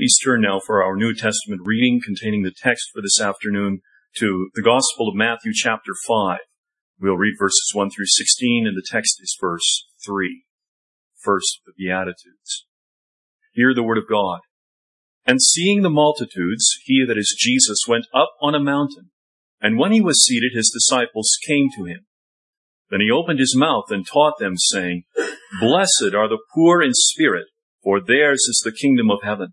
Please turn now for our New Testament reading containing the text for this afternoon to the Gospel of Matthew chapter 5. We'll read verses 1 through 16 and the text is verse 3. First, the Beatitudes. Hear the word of God. And seeing the multitudes, he that is Jesus went up on a mountain. And when he was seated, his disciples came to him. Then he opened his mouth and taught them, saying, Blessed are the poor in spirit, for theirs is the kingdom of heaven.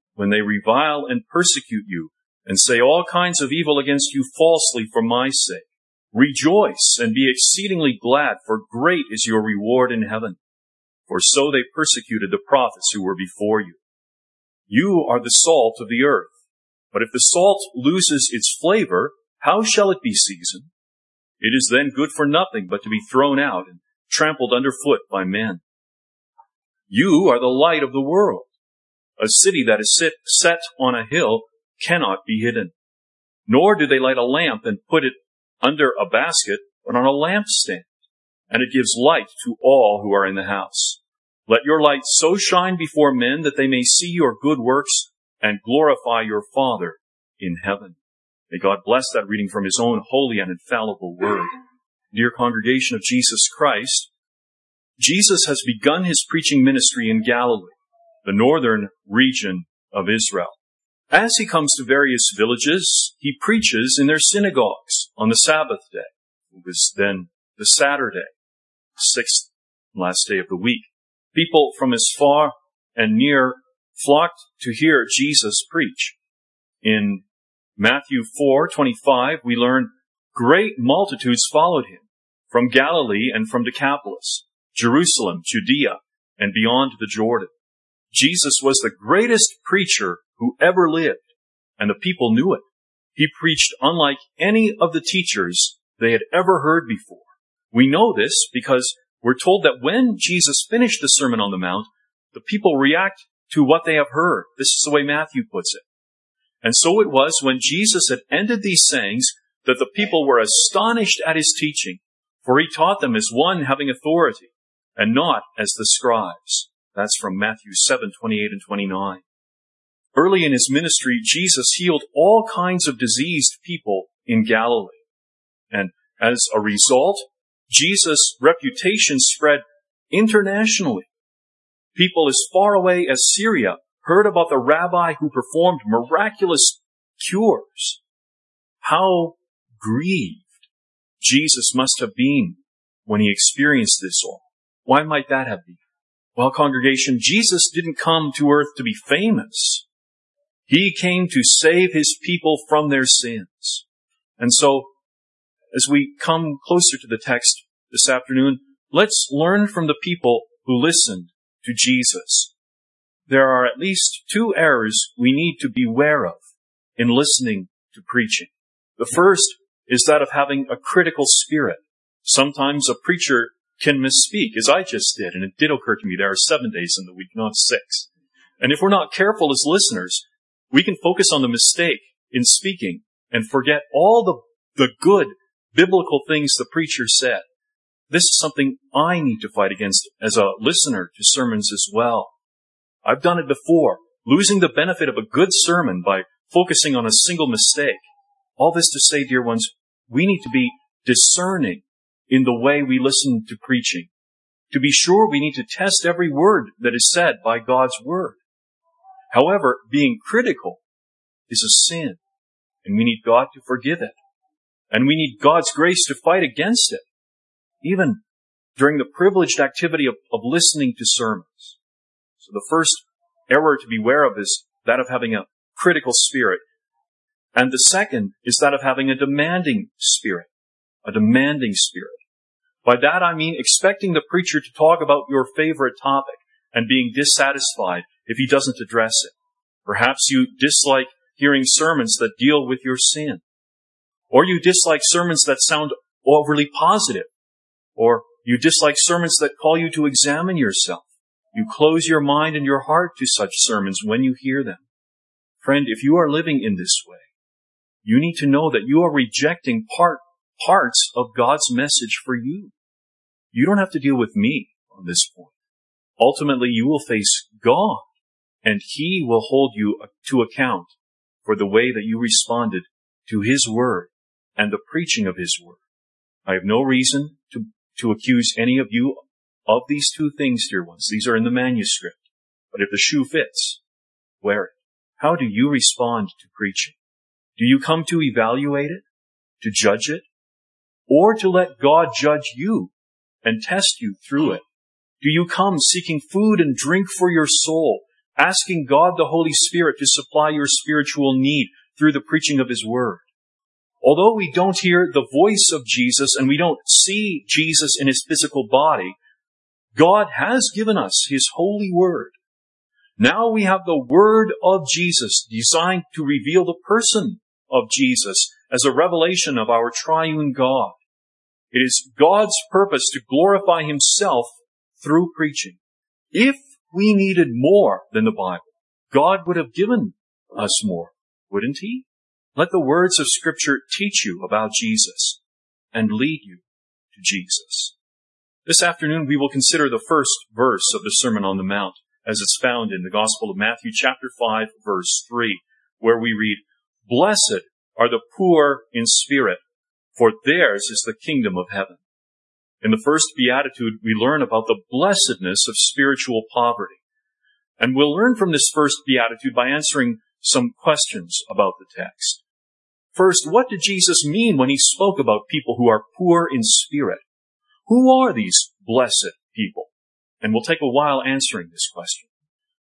when they revile and persecute you, and say all kinds of evil against you falsely for my sake. Rejoice and be exceedingly glad, for great is your reward in heaven. For so they persecuted the prophets who were before you. You are the salt of the earth. But if the salt loses its flavor, how shall it be seasoned? It is then good for nothing but to be thrown out and trampled underfoot by men. You are the light of the world. A city that is sit, set on a hill cannot be hidden. Nor do they light a lamp and put it under a basket, but on a lampstand, and it gives light to all who are in the house. Let your light so shine before men that they may see your good works and glorify your Father in heaven. May God bless that reading from His own holy and infallible word. Dear congregation of Jesus Christ, Jesus has begun His preaching ministry in Galilee the northern region of Israel. As he comes to various villages, he preaches in their synagogues on the Sabbath day. It was then the Saturday, sixth last day of the week. People from as far and near flocked to hear Jesus preach. In Matthew 4:25 we learn great multitudes followed him from Galilee and from Decapolis, Jerusalem, Judea, and beyond the Jordan. Jesus was the greatest preacher who ever lived, and the people knew it. He preached unlike any of the teachers they had ever heard before. We know this because we're told that when Jesus finished the Sermon on the Mount, the people react to what they have heard. This is the way Matthew puts it. And so it was when Jesus had ended these sayings that the people were astonished at his teaching, for he taught them as one having authority, and not as the scribes. That's from Matthew 7, 28 and 29. Early in his ministry, Jesus healed all kinds of diseased people in Galilee. And as a result, Jesus' reputation spread internationally. People as far away as Syria heard about the rabbi who performed miraculous cures. How grieved Jesus must have been when he experienced this all. Why might that have been? Well, congregation, Jesus didn't come to earth to be famous. He came to save his people from their sins. And so, as we come closer to the text this afternoon, let's learn from the people who listened to Jesus. There are at least two errors we need to beware of in listening to preaching. The first is that of having a critical spirit. Sometimes a preacher can misspeak, as I just did, and it did occur to me there are seven days in the week, not six. And if we're not careful as listeners, we can focus on the mistake in speaking and forget all the, the good biblical things the preacher said. This is something I need to fight against as a listener to sermons as well. I've done it before, losing the benefit of a good sermon by focusing on a single mistake. All this to say, dear ones, we need to be discerning in the way we listen to preaching. To be sure, we need to test every word that is said by God's word. However, being critical is a sin, and we need God to forgive it. And we need God's grace to fight against it, even during the privileged activity of, of listening to sermons. So the first error to beware of is that of having a critical spirit. And the second is that of having a demanding spirit. A demanding spirit. By that I mean expecting the preacher to talk about your favorite topic and being dissatisfied if he doesn't address it. Perhaps you dislike hearing sermons that deal with your sin. Or you dislike sermons that sound overly positive. Or you dislike sermons that call you to examine yourself. You close your mind and your heart to such sermons when you hear them. Friend, if you are living in this way, you need to know that you are rejecting part, parts of God's message for you. You don't have to deal with me on this point. Ultimately, you will face God and He will hold you to account for the way that you responded to His Word and the preaching of His Word. I have no reason to, to accuse any of you of these two things, dear ones. These are in the manuscript. But if the shoe fits, wear it. How do you respond to preaching? Do you come to evaluate it? To judge it? Or to let God judge you and test you through it? Do you come seeking food and drink for your soul, asking God the Holy Spirit to supply your spiritual need through the preaching of His Word? Although we don't hear the voice of Jesus and we don't see Jesus in His physical body, God has given us His holy Word. Now we have the Word of Jesus designed to reveal the person of Jesus as a revelation of our triune God. It is God's purpose to glorify Himself through preaching. If we needed more than the Bible, God would have given us more, wouldn't He? Let the words of Scripture teach you about Jesus and lead you to Jesus. This afternoon we will consider the first verse of the Sermon on the Mount as it's found in the Gospel of Matthew chapter 5 verse 3 where we read, Blessed are the poor in spirit, for theirs is the kingdom of heaven. In the first beatitude, we learn about the blessedness of spiritual poverty. And we'll learn from this first beatitude by answering some questions about the text. First, what did Jesus mean when he spoke about people who are poor in spirit? Who are these blessed people? And we'll take a while answering this question.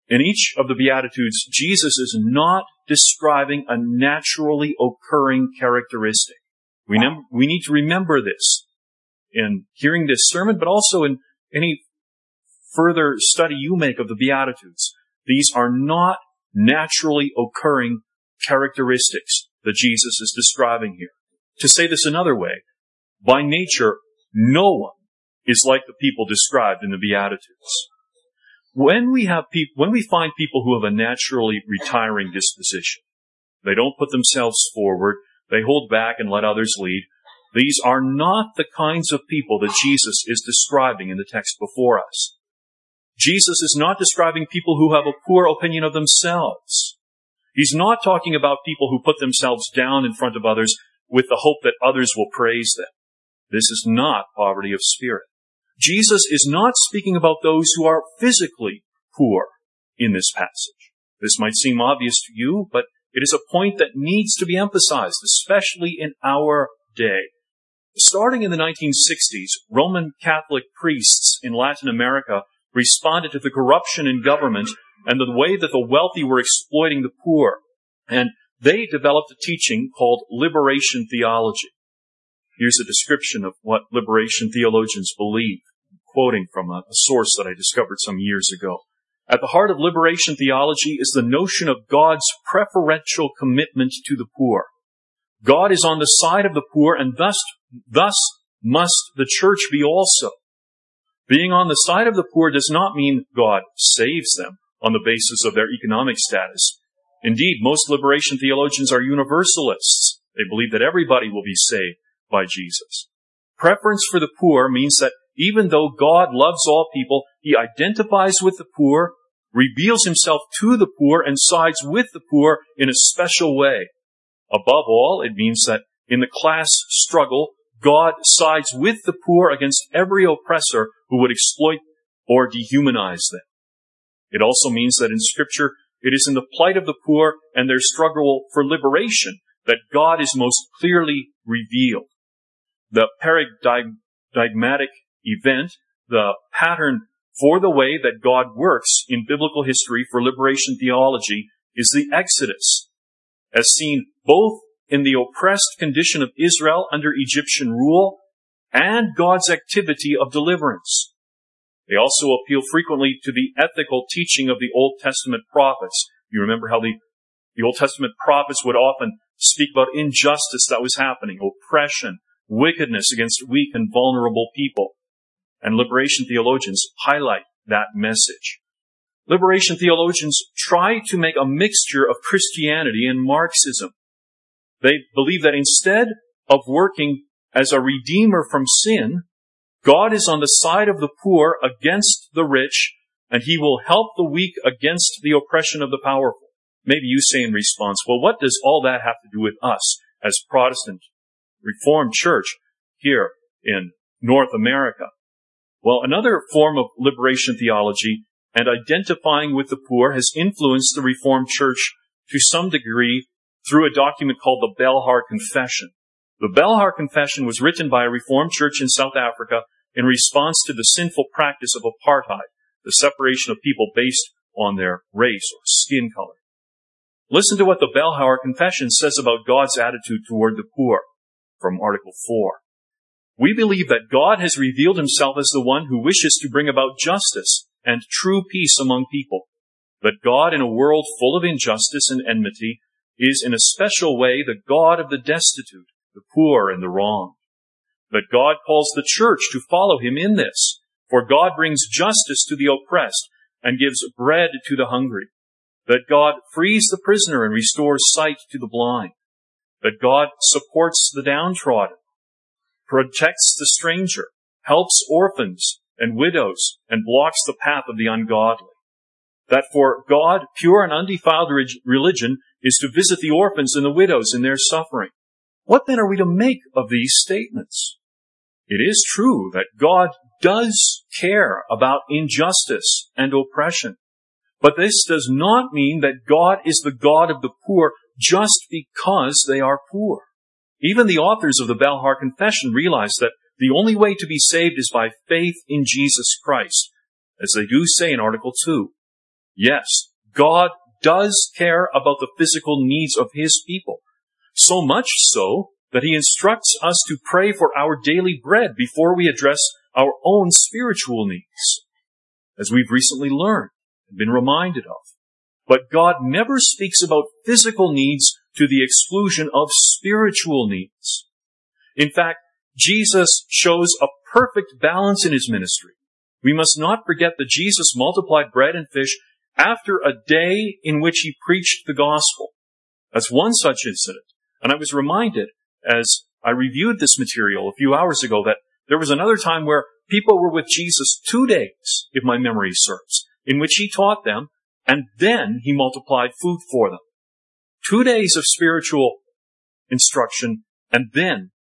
In each of the Beatitudes, Jesus is not describing a naturally occurring characteristic. We, we need to remember this in hearing this sermon, but also in any further study you make of the Beatitudes. These are not naturally occurring characteristics that Jesus is describing here. To say this another way, by nature, no one is like the people described in the Beatitudes. When we have people, when we find people who have a naturally retiring disposition, they don't put themselves forward, they hold back and let others lead, these are not the kinds of people that Jesus is describing in the text before us. Jesus is not describing people who have a poor opinion of themselves. He's not talking about people who put themselves down in front of others with the hope that others will praise them. This is not poverty of spirit. Jesus is not speaking about those who are physically poor in this passage. This might seem obvious to you, but it is a point that needs to be emphasized, especially in our day. Starting in the 1960s, Roman Catholic priests in Latin America responded to the corruption in government and the way that the wealthy were exploiting the poor. And they developed a teaching called liberation theology. Here's a description of what liberation theologians believe, quoting from a, a source that I discovered some years ago. At the heart of liberation theology is the notion of God's preferential commitment to the poor. God is on the side of the poor and thus, thus must the church be also. Being on the side of the poor does not mean God saves them on the basis of their economic status. Indeed, most liberation theologians are universalists. They believe that everybody will be saved by Jesus. Preference for the poor means that even though God loves all people, He identifies with the poor, reveals Himself to the poor, and sides with the poor in a special way. Above all, it means that in the class struggle, God sides with the poor against every oppressor who would exploit or dehumanize them. It also means that in scripture, it is in the plight of the poor and their struggle for liberation that God is most clearly revealed. The paradigmatic event, the pattern for the way that God works in biblical history for liberation theology is the Exodus, as seen both in the oppressed condition of Israel under Egyptian rule and God's activity of deliverance. They also appeal frequently to the ethical teaching of the Old Testament prophets, You remember how the, the Old Testament prophets would often speak about injustice that was happening, oppression, wickedness against weak and vulnerable people. And liberation theologians highlight that message. Liberation theologians try to make a mixture of Christianity and Marxism. They believe that instead of working as a redeemer from sin, God is on the side of the poor against the rich, and he will help the weak against the oppression of the powerful. Maybe you say in response, well, what does all that have to do with us as Protestant Reformed Church here in North America? Well, another form of liberation theology and identifying with the poor has influenced the Reformed Church to some degree through a document called the Belhar Confession. The Belhar Confession was written by a Reformed church in South Africa in response to the sinful practice of apartheid, the separation of people based on their race or skin color. Listen to what the Belhar Confession says about God's attitude toward the poor from Article 4. We believe that God has revealed himself as the one who wishes to bring about justice and true peace among people. That God, in a world full of injustice and enmity, is in a special way the God of the destitute, the poor, and the wronged. That God calls the church to follow him in this, for God brings justice to the oppressed and gives bread to the hungry. That God frees the prisoner and restores sight to the blind. That God supports the downtrodden, protects the stranger, helps orphans and widows, and blocks the path of the ungodly. That for God, pure and undefiled religion is to visit the orphans and the widows in their suffering. What then are we to make of these statements? It is true that God does care about injustice and oppression. But this does not mean that God is the God of the poor just because they are poor. Even the authors of the Belhar Confession realize that the only way to be saved is by faith in Jesus Christ, as they do say in Article 2. Yes, God does care about the physical needs of His people. So much so that He instructs us to pray for our daily bread before we address our own spiritual needs, as we've recently learned and been reminded of. But God never speaks about physical needs to the exclusion of spiritual needs. In fact, Jesus shows a perfect balance in his ministry. We must not forget that Jesus multiplied bread and fish after a day in which he preached the gospel. That's one such incident. And I was reminded as I reviewed this material a few hours ago that there was another time where people were with Jesus two days, if my memory serves, in which he taught them and then he multiplied food for them. Two days of spiritual instruction and then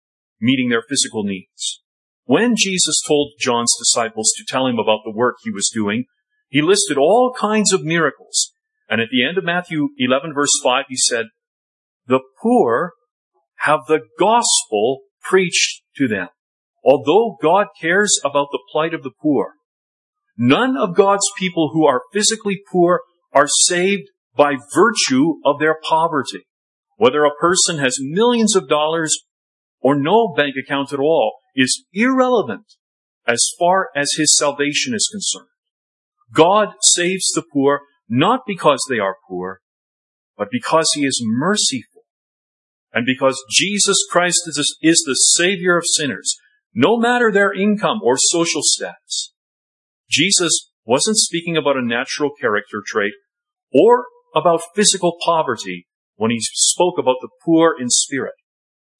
meeting their physical needs. When Jesus told John's disciples to tell him about the work he was doing, he listed all kinds of miracles. And at the end of Matthew 11 verse 5, he said, the poor have the gospel preached to them. Although God cares about the plight of the poor, none of God's people who are physically poor are saved by virtue of their poverty. Whether a person has millions of dollars or no bank account at all is irrelevant as far as his salvation is concerned. God saves the poor not because they are poor, but because he is merciful and because Jesus Christ is, the Savior of sinners, no matter their income or social status. Jesus wasn't speaking about a natural character trait or about physical poverty when he spoke about the poor in spirit.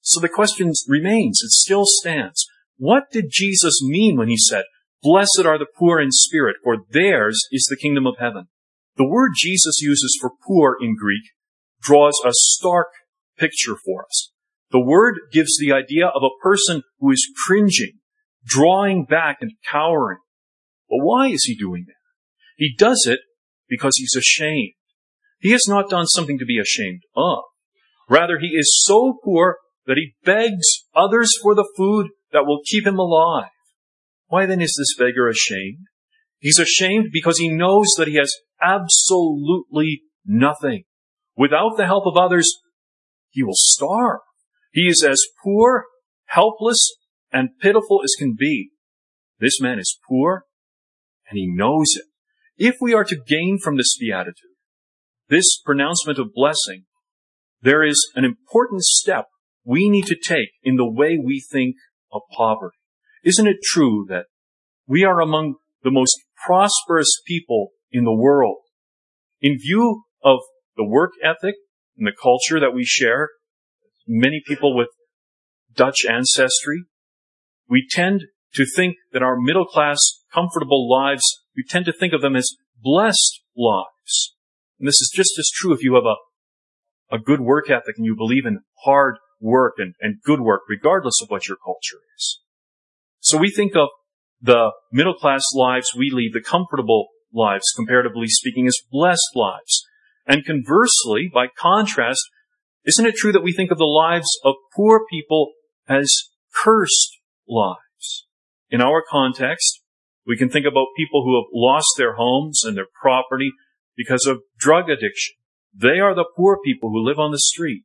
So the question remains, it still stands. What did Jesus mean when he said, Blessed are the poor in spirit, for theirs is the kingdom of heaven? The word Jesus uses for poor in Greek draws a stark picture for us. The word gives the idea of a person who is cringing, drawing back and cowering. But why is he doing that? He does it because he's ashamed. He has not done something to be ashamed of. Rather, he is so poor that he begs others for the food that will keep him alive. Why then is this beggar ashamed? He's ashamed because he knows that he has absolutely nothing. Without the help of others, he will starve. He is as poor, helpless, and pitiful as can be. This man is poor, and he knows it. If we are to gain from this beatitude, this pronouncement of blessing, there is an important step we need to take in the way we think of poverty. Isn't it true that we are among the most prosperous people in the world? In view of the work ethic and the culture that we share, many people with Dutch ancestry, we tend to think that our middle class, comfortable lives, we tend to think of them as blessed lives. And this is just as true if you have a, a good work ethic and you believe in hard work and, and good work, regardless of what your culture is. So we think of the middle class lives we lead, the comfortable lives, comparatively speaking, as blessed lives. And conversely, by contrast, isn't it true that we think of the lives of poor people as cursed lives? In our context, we can think about people who have lost their homes and their property because of drug addiction. They are the poor people who live on the street.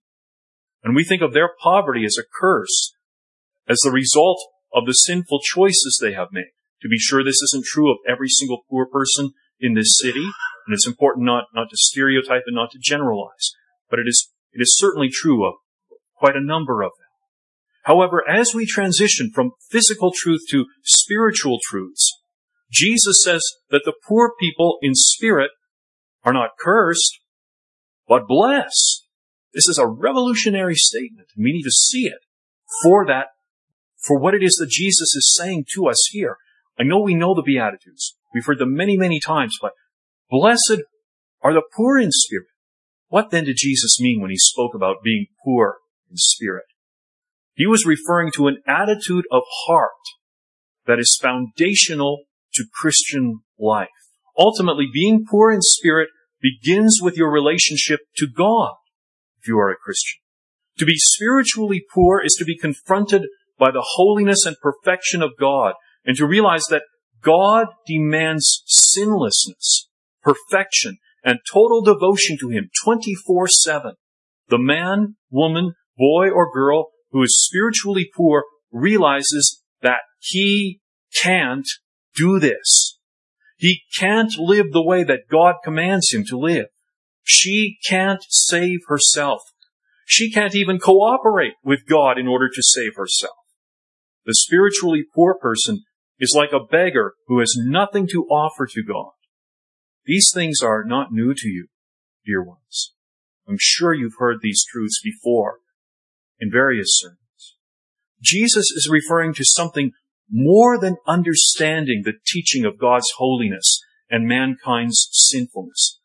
And we think of their poverty as a curse, as the result of the sinful choices they have made. To be sure, this isn't true of every single poor person in this city, and it's important not, not to stereotype and not to generalize, but it is, it is certainly true of quite a number of them. However, as we transition from physical truth to spiritual truths, Jesus says that the poor people in spirit are not cursed, but blessed. This is a revolutionary statement. We need to see it for that, for what it is that Jesus is saying to us here. I know we know the Beatitudes. We've heard them many, many times, but blessed are the poor in spirit. What then did Jesus mean when he spoke about being poor in spirit? He was referring to an attitude of heart that is foundational to Christian life. Ultimately, being poor in spirit begins with your relationship to God, if you are a Christian. To be spiritually poor is to be confronted by the holiness and perfection of God and to realize that God demands sinlessness, perfection, and total devotion to Him 24-7. The man, woman, boy, or girl who is spiritually poor realizes that he can't do this. He can't live the way that God commands him to live. She can't save herself. She can't even cooperate with God in order to save herself. The spiritually poor person is like a beggar who has nothing to offer to God. These things are not new to you, dear ones. I'm sure you've heard these truths before in various sermons. Jesus is referring to something more than understanding the teaching of God's holiness and mankind's sinfulness.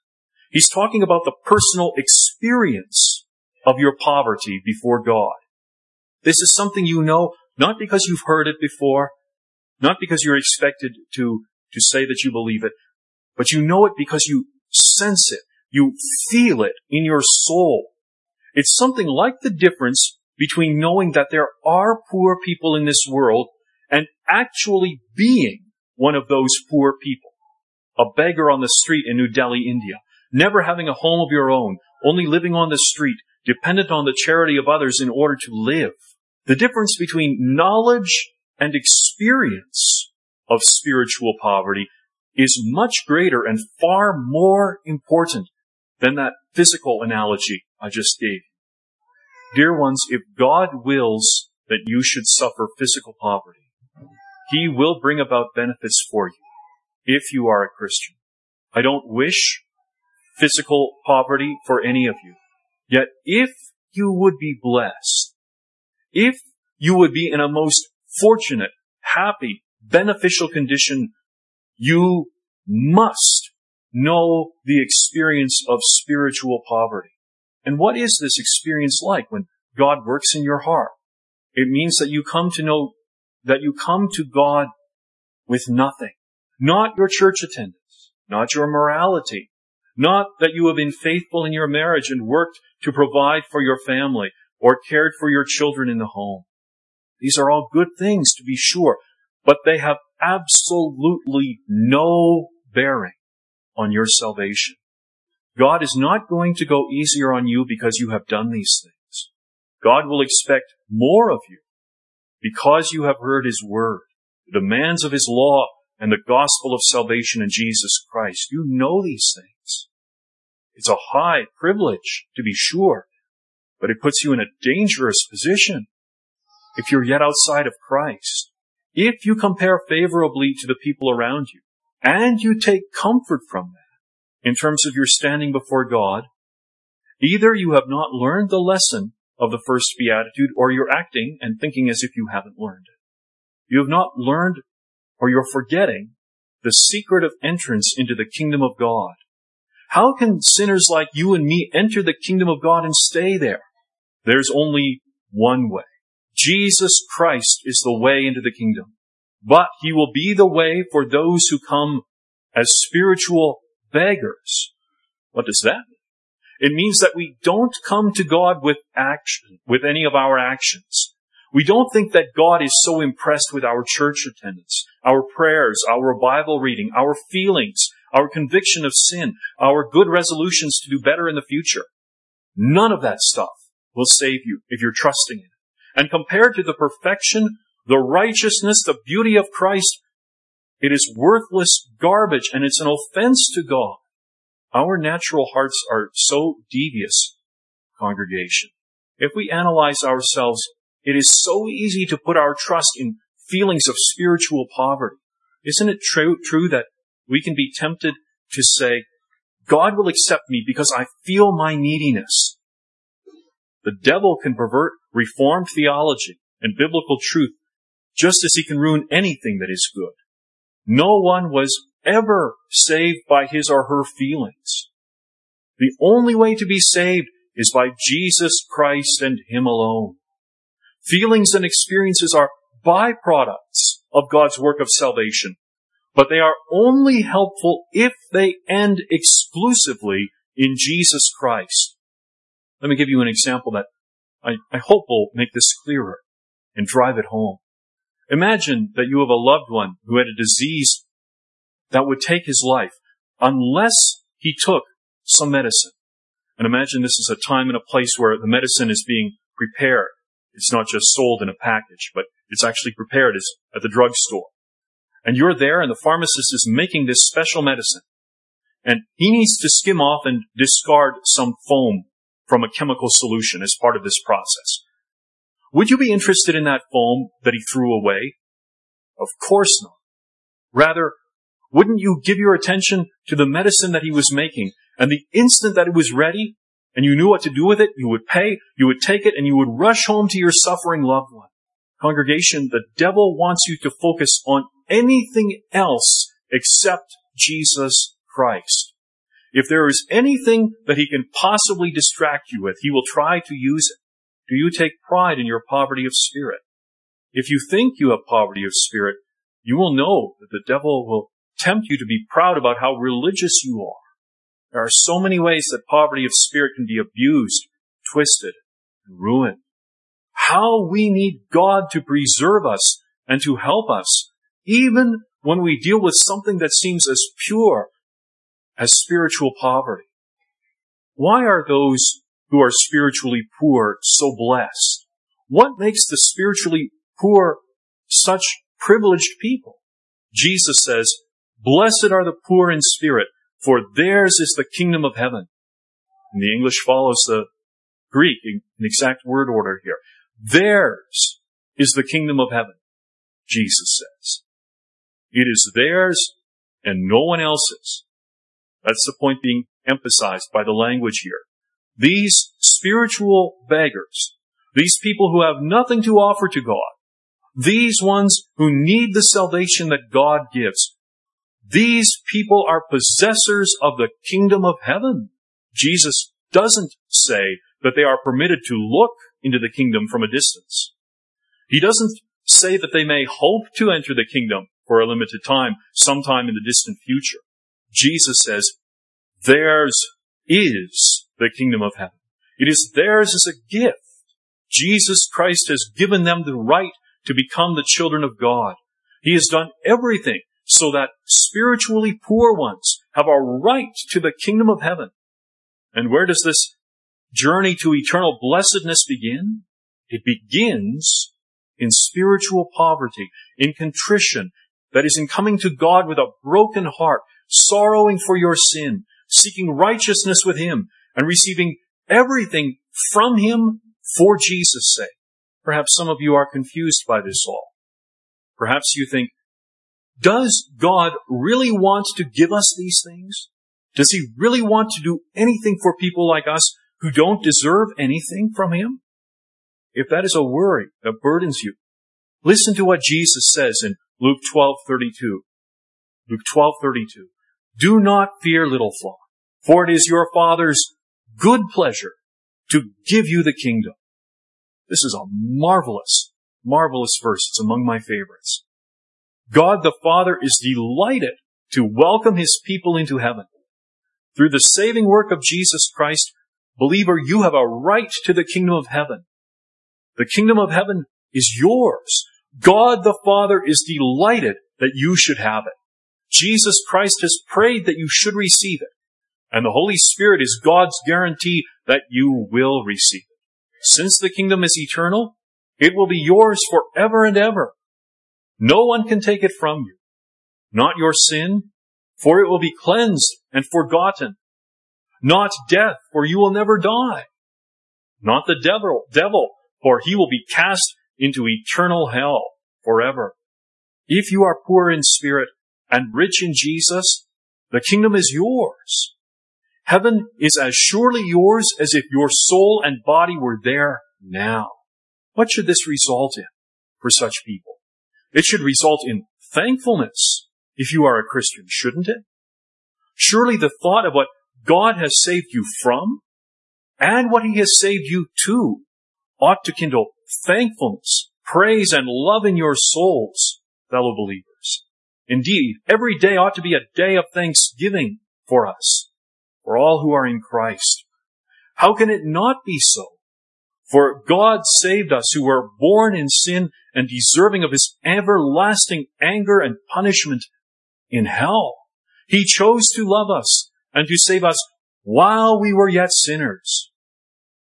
He's talking about the personal experience of your poverty before God. This is something you know not because you've heard it before, not because you're expected to, to say that you believe it, but you know it because you sense it. You feel it in your soul. It's something like the difference between knowing that there are poor people in this world actually being one of those poor people. A beggar on the street in New Delhi, India, never having a home of your own, only living on the street, dependent on the charity of others in order to live. The difference between knowledge and experience of spiritual poverty is much greater and far more important than that physical analogy I just gave. Dear ones, if God wills that you should suffer physical poverty, He will bring about benefits for you if you are a Christian. I don't wish physical poverty for any of you. Yet if you would be blessed, if you would be in a most fortunate, happy, beneficial condition, you must know the experience of spiritual poverty. And what is this experience like when God works in your heart? It means that you come to know that you come to God with nothing. Not your church attendance, not your morality, not that you have been faithful in your marriage and worked to provide for your family or cared for your children in the home. These are all good things to be sure, but they have absolutely no bearing on your salvation. God is not going to go easier on you because you have done these things. God will expect more of you because you have heard His word, the demands of His law, and the gospel of salvation in Jesus Christ. You know these things. It's a high privilege, to be sure, but it puts you in a dangerous position if you're yet outside of Christ. If you compare favorably to the people around you, and you take comfort from that in terms of your standing before God, either you have not learned the lesson of the first beatitude, or you're acting and thinking as if you haven't learned it. You have not learned, or you're forgetting, the secret of entrance into the kingdom of God. How can sinners like you and me enter the kingdom of God and stay there? There's only one way. Jesus Christ is the way into the kingdom. But he will be the way for those who come as spiritual beggars. What does that mean? It means that we don't come to God with action, with any of our actions. We don't think that God is so impressed with our church attendance, our prayers, our Bible reading, our feelings, our conviction of sin, our good resolutions to do better in the future. None of that stuff will save you if you're trusting in it. And compared to the perfection, the righteousness, the beauty of Christ, it is worthless garbage and it's an offense to God. Our natural hearts are so devious, congregation. If we analyze ourselves, it is so easy to put our trust in feelings of spiritual poverty. Isn't it true, true that we can be tempted to say, God will accept me because I feel my neediness. The devil can pervert reformed theology and biblical truth just as he can ruin anything that is good. No one was ever saved by his or her feelings. The only way to be saved is by Jesus Christ and Him alone. Feelings and experiences are byproducts of God's work of salvation, but they are only helpful if they end exclusively in Jesus Christ. Let me give you an example that I, I hope will make this clearer and drive it home. Imagine that you have a loved one who had a disease that would take his life unless he took some medicine. And imagine this is a time and a place where the medicine is being prepared. It's not just sold in a package, but it's actually prepared at the drugstore. And you're there and the pharmacist is making this special medicine. And he needs to skim off and discard some foam from a chemical solution as part of this process. Would you be interested in that foam that he threw away? Of course not. Rather, wouldn't you give your attention to the medicine that he was making and the instant that it was ready and you knew what to do with it, you would pay, you would take it, and you would rush home to your suffering loved one. Congregation, the devil wants you to focus on anything else except Jesus Christ. If there is anything that he can possibly distract you with, he will try to use it. Do you take pride in your poverty of spirit? If you think you have poverty of spirit, you will know that the devil will tempt you to be proud about how religious you are. There are so many ways that poverty of spirit can be abused, twisted, and ruined. How we need God to preserve us and to help us, even when we deal with something that seems as pure as spiritual poverty. Why are those who are spiritually poor so blessed? What makes the spiritually poor such privileged people? Jesus says, Blessed are the poor in spirit, for theirs is the kingdom of heaven. And the English follows the Greek in exact word order here. Theirs is the kingdom of heaven, Jesus says. It is theirs and no one else's. That's the point being emphasized by the language here. These spiritual beggars, these people who have nothing to offer to God, these ones who need the salvation that God gives, these people are possessors of the kingdom of heaven. Jesus doesn't say that they are permitted to look into the kingdom from a distance. He doesn't say that they may hope to enter the kingdom for a limited time, sometime in the distant future. Jesus says, theirs is the kingdom of heaven. It is theirs as a gift. Jesus Christ has given them the right to become the children of God. He has done everything so that spiritually poor ones have a right to the kingdom of heaven. And where does this journey to eternal blessedness begin? It begins in spiritual poverty, in contrition, that is in coming to God with a broken heart, sorrowing for your sin, seeking righteousness with Him, and receiving everything from Him for Jesus' sake. Perhaps some of you are confused by this all. Perhaps you think, does God really want to give us these things? Does He really want to do anything for people like us who don't deserve anything from Him? If that is a worry that burdens you, listen to what Jesus says in Luke 12:32. Luke 12:32. Do not fear, little flock, for it is your Father's good pleasure to give you the kingdom. This is a marvelous, marvelous verse. It's among my favorites. God the Father is delighted to welcome his people into heaven. Through the saving work of Jesus Christ, believer, you have a right to the kingdom of heaven. The kingdom of heaven is yours. God the Father is delighted that you should have it. Jesus Christ has prayed that you should receive it. And the Holy Spirit is God's guarantee that you will receive it. Since the kingdom is eternal, it will be yours forever and ever. No one can take it from you. Not your sin, for it will be cleansed and forgotten. Not death, for you will never die. Not the devil, devil, for he will be cast into eternal hell forever. If you are poor in spirit and rich in Jesus, the kingdom is yours. Heaven is as surely yours as if your soul and body were there now. What should this result in for such people? It should result in thankfulness if you are a Christian, shouldn't it? Surely the thought of what God has saved you from and what He has saved you to ought to kindle thankfulness, praise, and love in your souls, fellow believers. Indeed, every day ought to be a day of thanksgiving for us for all who are in Christ. How can it not be so? For God saved us who were born in sin and deserving of his everlasting anger and punishment in hell. He chose to love us and to save us while we were yet sinners.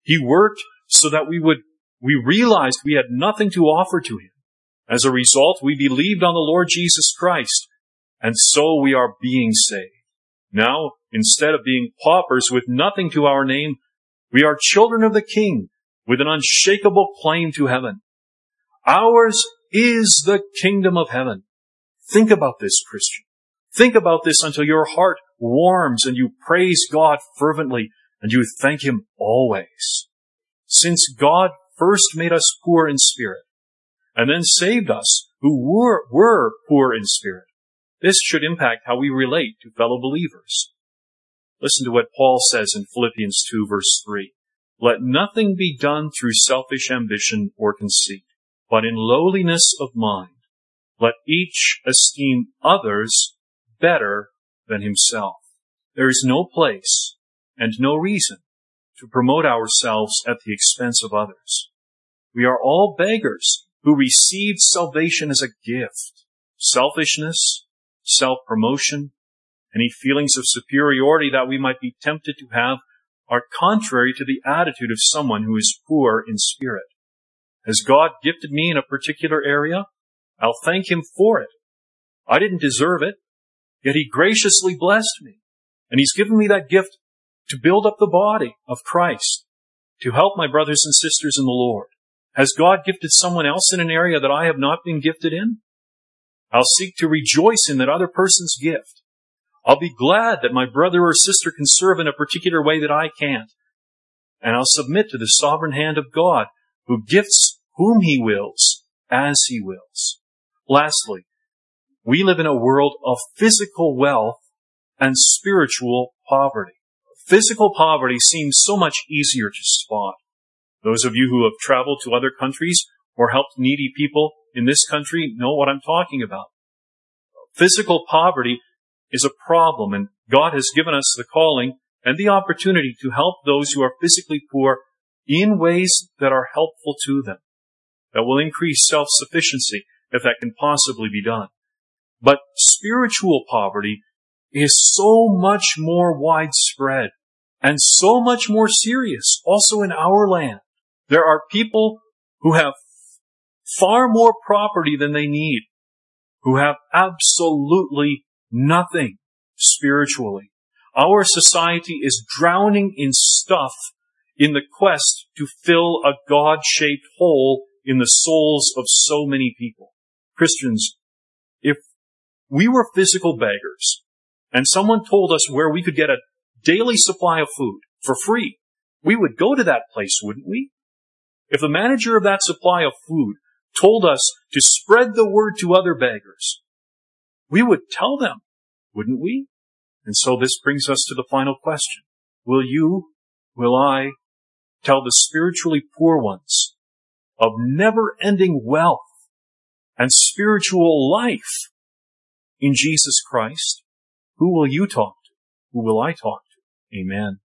He worked so that we would, we realized we had nothing to offer to him. As a result, we believed on the Lord Jesus Christ, and so we are being saved. Now, instead of being paupers with nothing to our name, we are children of the King with an unshakable claim to heaven. Ours is the kingdom of heaven. Think about this, Christian. Think about this until your heart warms and you praise God fervently and you thank Him always. Since God first made us poor in spirit and then saved us who were, were poor in spirit, this should impact how we relate to fellow believers. Listen to what Paul says in Philippians 2 verse 3. Let nothing be done through selfish ambition or conceit, but in lowliness of mind. Let each esteem others better than himself. There is no place and no reason to promote ourselves at the expense of others. We are all beggars who received salvation as a gift. Selfishness, self-promotion, any feelings of superiority that we might be tempted to have are contrary to the attitude of someone who is poor in spirit. Has God gifted me in a particular area? I'll thank Him for it. I didn't deserve it, yet He graciously blessed me. And He's given me that gift to build up the body of Christ, to help my brothers and sisters in the Lord. Has God gifted someone else in an area that I have not been gifted in? I'll seek to rejoice in that other person's gift. I'll be glad that my brother or sister can serve in a particular way that I can't. And I'll submit to the sovereign hand of God, who gifts whom he wills, as he wills. Lastly, we live in a world of physical wealth and spiritual poverty. Physical poverty seems so much easier to spot. Those of you who have traveled to other countries or helped needy people in this country know what I'm talking about. Physical poverty is a problem and God has given us the calling and the opportunity to help those who are physically poor in ways that are helpful to them, that will increase self-sufficiency if that can possibly be done. But spiritual poverty is so much more widespread and so much more serious also in our land. There are people who have far more property than they need, who have absolutely nothing spiritually. Our society is drowning in stuff in the quest to fill a God-shaped hole in the souls of so many people. Christians, if we were physical beggars and someone told us where we could get a daily supply of food for free, we would go to that place, wouldn't we? If the manager of that supply of food told us to spread the word to other beggars, we would tell them, wouldn't we? And so this brings us to the final question. Will you, will I, tell the spiritually poor ones of never ending wealth and spiritual life in Jesus Christ? Who will you talk to? Who will I talk to? Amen.